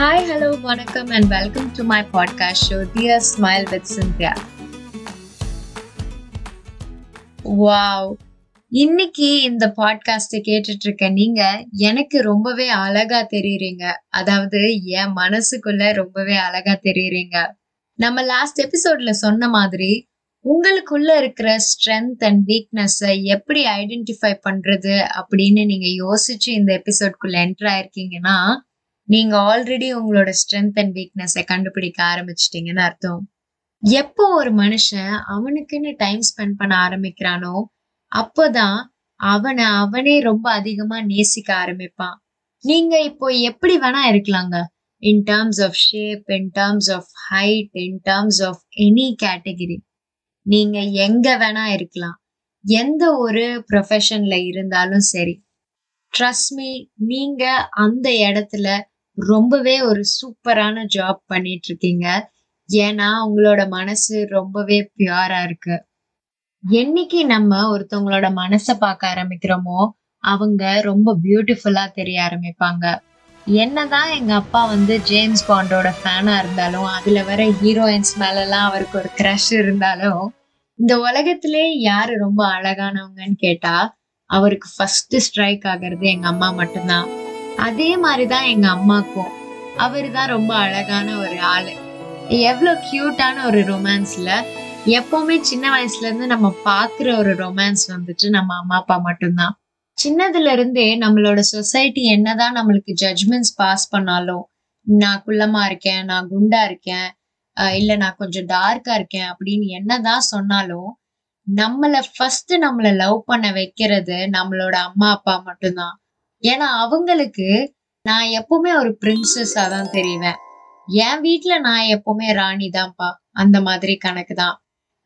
Hi hello வணக்கம் and welcome to my podcast show dear smile with Cynthia wow இன்னைக்கு இந்த பாட்காஸ்ட கேட்டுட்டு இருக்க நீங்க எனக்கு ரொம்பவே அழகா தெரியுறீங்க. அதாவது என் மனசுக்குள்ள ரொம்பவே அழகா தெரியுறீங்க. நம்ம லாஸ்ட் எபிசோட்ல சொன்ன மாதிரி உங்களுக்குள்ள இருக்கிற ஸ்ட்ரென்த் அண்ட் வீக்னஸை எப்படி ஐடென்டிஃபை பண்றது அப்படின்னு நீங்க யோசிச்சு இந்த எபிசோட்குள்ள என்டர் ஆயிருக்கீங்கன்னா நீங்க ஆல்ரெடி உங்களோட ஸ்ட்ரென்த் அண்ட் வீக்னஸை கண்டுபிடிக்க ஆரம்பிச்சிட்டீங்கன்னு அர்த்தம். எப்போ ஒரு மனுஷன் அவனுக்குன்னு டைம் ஸ்பெண்ட் பண்ண ஆரம்பிக்கிறானோ அப்போதான் அவனை அவனே ரொம்ப அதிகமா நேசிக்க ஆரம்பிப்பான். நீங்க இப்போ எப்படி வேணா இருக்கலாங்க. In terms of shape in terms of height in terms of any category நீங்க எங்க வேணா இருக்கலாம். எந்த ஒரு ப்ரொஃபஷன்ல இருந்தாலும் சரி. ட்ரஸ்ட் மீ நீங்க அந்த இடத்துல ரொம்பவே ஒரு சூப்பரான ஜாப் பண்ணிட்டு இருக்கீங்க ஏன்னா உங்களோட மனசு ரொம்பவே பியூரா இருக்கு. என்னைக்கு நம்ம ஒருத்தவங்களோட மனசை பார்க்க ஆரம்பிக்கிறோமோ அவங்க ரொம்ப பியூட்டிஃபுல்லா தெரிய ஆரம்பிப்பாங்க. என்னதான் எங்க அப்பா வந்து ஜேம்ஸ் பாண்டோட ஃபேனா இருந்தாலும் அதுல வர ஹீரோயின்ஸ் மேலலாம் அவருக்கு ஒரு க்ரஷ் இருந்தாலும் இந்த உலகத்திலே யாரு ரொம்ப அழகானவங்கன்னு கேட்டா அவருக்கு ஃபர்ஸ்ட் ஸ்ட்ரைக் ஆகிறது எங்க அம்மா மட்டும்தான். அதே மாதிரிதான் எங்க அம்மாக்கும். அவரு தான் ரொம்ப அழகான ஒரு ஆளு. எவ்வளவு கியூட்டான ஒரு ரொமான்ஸ்ல எப்பவுமே சின்ன வயசுல இருந்து நம்ம பாக்குற ஒரு ரொமான்ஸ் வந்துட்டு நம்ம அம்மா அப்பா மட்டும்தான். சின்னதுல இருந்தே நம்மளோட சொசைட்டி என்னதான் நம்மளுக்கு ஜட்ஜ்மெண்ட்ஸ் பாஸ் பண்ணாலும் நான் குள்ளமா இருக்கேன் நான் குண்டா இருக்கேன் இல்ல நான் கொஞ்சம் டார்க்கா இருக்கேன் அப்படின்னு என்னதான் சொன்னாலும் நம்மள ஃபர்ஸ்ட் நம்மள லவ் பண்ண வைக்கிறது நம்மளோட அம்மா அப்பா மட்டும்தான். ஏன்னா அவங்களுக்கு நான் எப்பவுமே ஒரு பிரின்சஸா தான் தெரிவேன். என் வீட்ல நான் எப்பவுமே ராணி தான்ப்பா. அந்த மாதிரி கணக்கு தான்.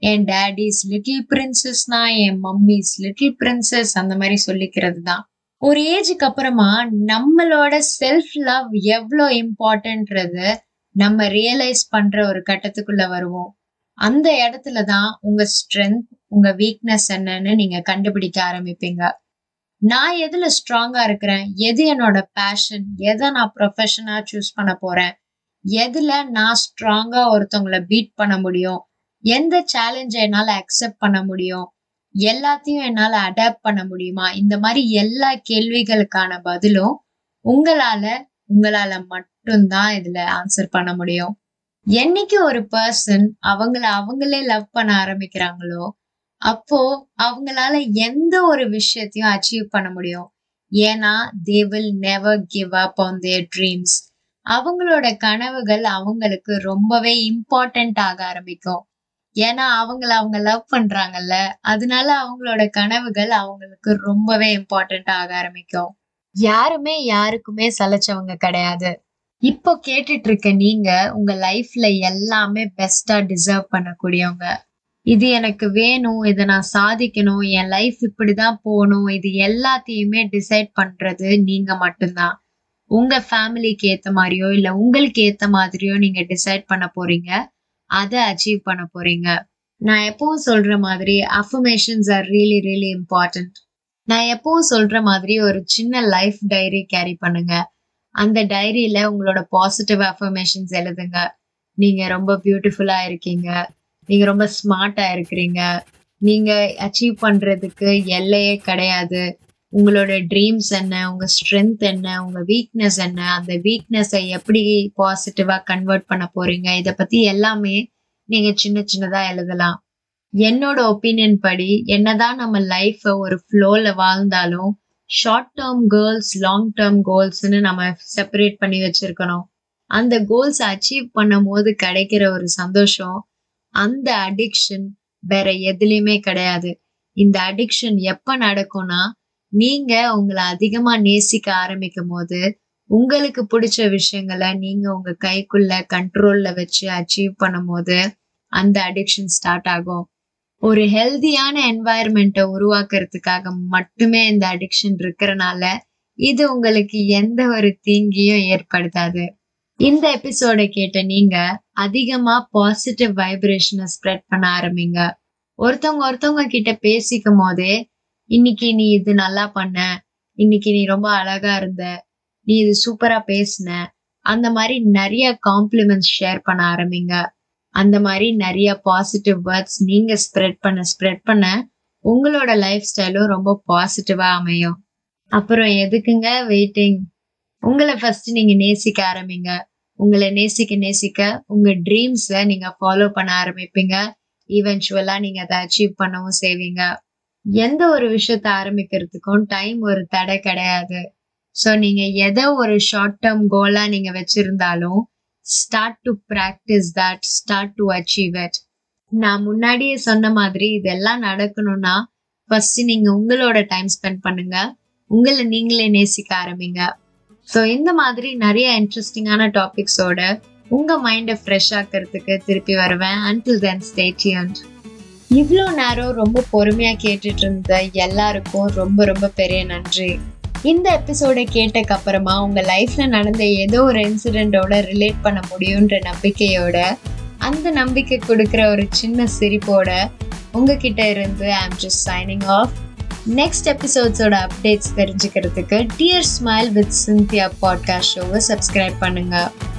என் டேடிஸ் லிட்டில் பிரின்சஸ்னா என் மம்மிஸ் லிட்டில் பிரின்சஸ் அந்த மாதிரி சொல்லிக்கிறது தான். ஒரு ஏஜுக்கு அப்புறமா நம்மளோட செல்ஃப் லவ் எவ்வளோ இம்பார்ட்டன்ட்றது நம்ம ரியலைஸ் பண்ற ஒரு கட்டத்துக்குள்ள வருவோம். அந்த இடத்துல தான் உங்க ஸ்ட்ரென்த் உங்க வீக்னஸ் என்னன்னு நீங்க கண்டுபிடிக்க ஆரம்பிப்பீங்க. நான் எதுல ஸ்ட்ராங்கா இருக்கிறேன்? எது என்னோட பேஷன் எதை நான் ப்ரொஃபஷனா சூஸ் பண்ண போறேன்? எதுல நான் ஸ்ட்ராங்கா ஒருத்தவங்கள பீட் பண்ண முடியும்? எந்த சேலஞ்சை என்னால் அக்செப்ட் பண்ண முடியும்? எல்லாத்தையும் என்னால் அடாப்ட் பண்ண முடியுமா? இந்த மாதிரி எல்லா கேள்விகளுக்கான பதிலும் உங்களால உங்களால மட்டும்தான் இதுல ஆன்சர் பண்ண முடியும். என்னைக்கு ஒரு பர்சன் அவங்கள அவங்களே லவ் பண்ண ஆரம்பிக்கிறாங்களோ அப்போ அவங்களால எந்த ஒரு விஷயத்தையும் அச்சீவ் பண்ண முடியும். ஏன்னா they will never give up on their dreams அவங்களோட கனவுகள் அவங்களுக்கு ரொம்பவே இம்பார்ட்டன்ட் ஆக ஆரம்பிக்கும். ஏன்னா அவங்கள அவங்க லவ் பண்றாங்கல்ல அதனால அவங்களோட கனவுகள் அவங்களுக்கு ரொம்பவே இம்பார்ட்டன்ட் ஆக ஆரம்பிக்கும். யாருமே யாருக்குமே சலைச்சவங்க கிடையாது. இப்போ கேட்டுட்டு இருக்க நீங்க உங்க லைஃப்ல எல்லாமே பெஸ்டா டிசர்வ் பண்ணக்கூடியவங்க. இது எனக்கு வேணும் இதை நான் சாதிக்கணும் என் லைஃப் இப்படிதான் போகணும் இது எல்லாத்தையுமே டிசைட் பண்றது நீங்க மட்டும்தான். உங்க ஃபேமிலிக்கு ஏத்த மாதிரியோ இல்ல உங்களுக்கு ஏத்த மாதிரியோ நீங்க டிசைட் பண்ண போறீங்க. அதை அச்சீவ் பண்ண போறீங்க. நான் எப்பவும் சொல்ற மாதிரி affirmations are really really important நான் எப்பவும் சொல்ற மாதிரி ஒரு சின்ன லைஃப் டைரி கேரி பண்ணுங்க. அந்த டைரியில உங்களோட பாசிட்டிவ் அஃபர்மேஷன்ஸ் எழுதுங்க. நீங்க ரொம்ப பியூட்டிஃபுல்லா இருக்கீங்க. நீங்க ரொம்ப ஸ்மார்ட்டா இருக்கிறீங்க. நீங்க அச்சீவ் பண்றதுக்கு எல்லையே கிடையாது. உங்களோட ட்ரீம்ஸ் என்ன உங்க ஸ்ட்ரென்த் என்ன உங்க வீக்னஸ் என்ன அந்த வீக்னஸை எப்படி பாசிட்டிவா கன்வெர்ட் பண்ண போறீங்க? இதை பத்தி எல்லாமே நீங்க சின்ன சின்னதா எழுதலாம். என்னோட ஒப்பீனியன் படி என்னதான் நம்ம லைஃப ஒரு ஃப்ளோல வாழ்ந்தாலும் short term goals long term கோல்ஸ்னு நம்ம செப்பரேட் பண்ணி வச்சிருக்கணும். அந்த கோல்ஸ் அச்சீவ் பண்ணும் போது கிடைக்கிற ஒரு சந்தோஷம் அந்த அடிக்ஷன் வேற எதுலயுமே கிடையாது. இந்த அடிக்ஷன் எப்ப நடக்கும்னா நீங்க உங்களை அதிகமா நேசிக்க ஆரம்பிக்கும் போது உங்களுக்கு பிடிச்ச விஷயங்களை நீங்க உங்க கைக்குள்ள கண்ட்ரோல்ல வச்சு அச்சீவ் பண்ணும் போது அந்த அடிக்ஷன் ஸ்டார்ட் ஆகும். ஒரு ஹெல்தியான என்வாயர்மெண்ட்டை உருவாக்குறதுக்காக மட்டுமே இந்த அடிக்ஷன் இருக்கிறனால இது உங்களுக்கு எந்த ஒரு தீங்கியும் ஏற்படுத்தாது. இந்த எபிசோட கேட்ட நீங்க அதிகமா பாசிட்டிவ் வைப்ரேஷனை ஸ்ப்ரெட் பண்ண ஆரம்பிங்க. ஒருத்தவங்க ஒருத்தவங்க கிட்ட பேசிக்கும் போதே இன்னைக்கு நீ இது நல்லா பண்ண இன்னைக்கு நீ ரொம்ப அழகா இருந்த நீ இது சூப்பரா பேசுன. அந்த மாதிரி நிறைய காம்ப்ளிமெண்ட்ஸ் ஷேர் பண்ண ஆரம்பிங்க. அந்த மாதிரி நிறைய பாசிட்டிவ் வேர்ட்ஸ் நீங்க ஸ்ப்ரெட் பண்ண ஸ்ப்ரெட் பண்ண உங்களோட லைஃப் ஸ்டைலும் ரொம்ப பாசிட்டிவா அமையும். அப்புறம் எதுக்குங்க வெயிட்டிங் உங்களை ஃபர்ஸ்ட் நீங்க நேசிக்க ஆரம்பிங்க. உங்களை நேசிக்க நேசிக்க உங்க ட்ரீம்ஸை நீங்க ஃபாலோ பண்ண ஆரம்பிப்பீங்க. ஈவென்ச்சுவலா நீங்க அதை அச்சீவ் பண்ணவும் செய்வீங்க. எந்த ஒரு விஷயத்த ஆரம்பிக்கிறதுக்கும் டைம் ஒரு தடை கிடையாது. ஸோ நீங்க எதை ஒரு ஷார்ட் டேர்ம் கோலா நீங்க வச்சிருந்தாலும் start to practise that start to achieve it நான் முன்னாடியே சொன்ன மாதிரி இதெல்லாம் நடக்கணும்னா ஃபர்ஸ்ட் நீங்க உங்களோட டைம் ஸ்பெண்ட் பண்ணுங்க. உங்களை நீங்களே நேசிக்க ஆரம்பிங்க. ஸோ இந்த மாதிரி நிறைய இன்ட்ரெஸ்டிங்கான டாபிக்ஸோட உங்க மைண்டை ஃப்ரெஷ் ஆக்கிறதுக்கு திருப்பி வருவேன். அன்டில் தென் ஸ்டே டியூன்ட் இவ்வளோ நேரம் ரொம்ப பொறுமையா கேட்டுட்டு இருந்த எல்லாருக்கும் ரொம்ப ரொம்ப பெரிய நன்றி. இந்த எபிசோடை கேட்டக்கு அப்புறமா உங்க லைஃப்ல நடந்த ஏதோ ஒரு இன்சிடெண்ட்டோட ரிலேட் பண்ண முடியுன்ற நம்பிக்கையோட அந்த நம்பிக்கை கொடுக்குற ஒரு சின்ன சிரிப்போட உங்ககிட்ட இருந்து I'm just signing off next எபிசோட்ஸோட updates தெரிஞ்சுக்கிறதுக்கு dear smile with Cynthia podcast ஷோவை சப்ஸ்கிரைப் பண்ணுங்கள்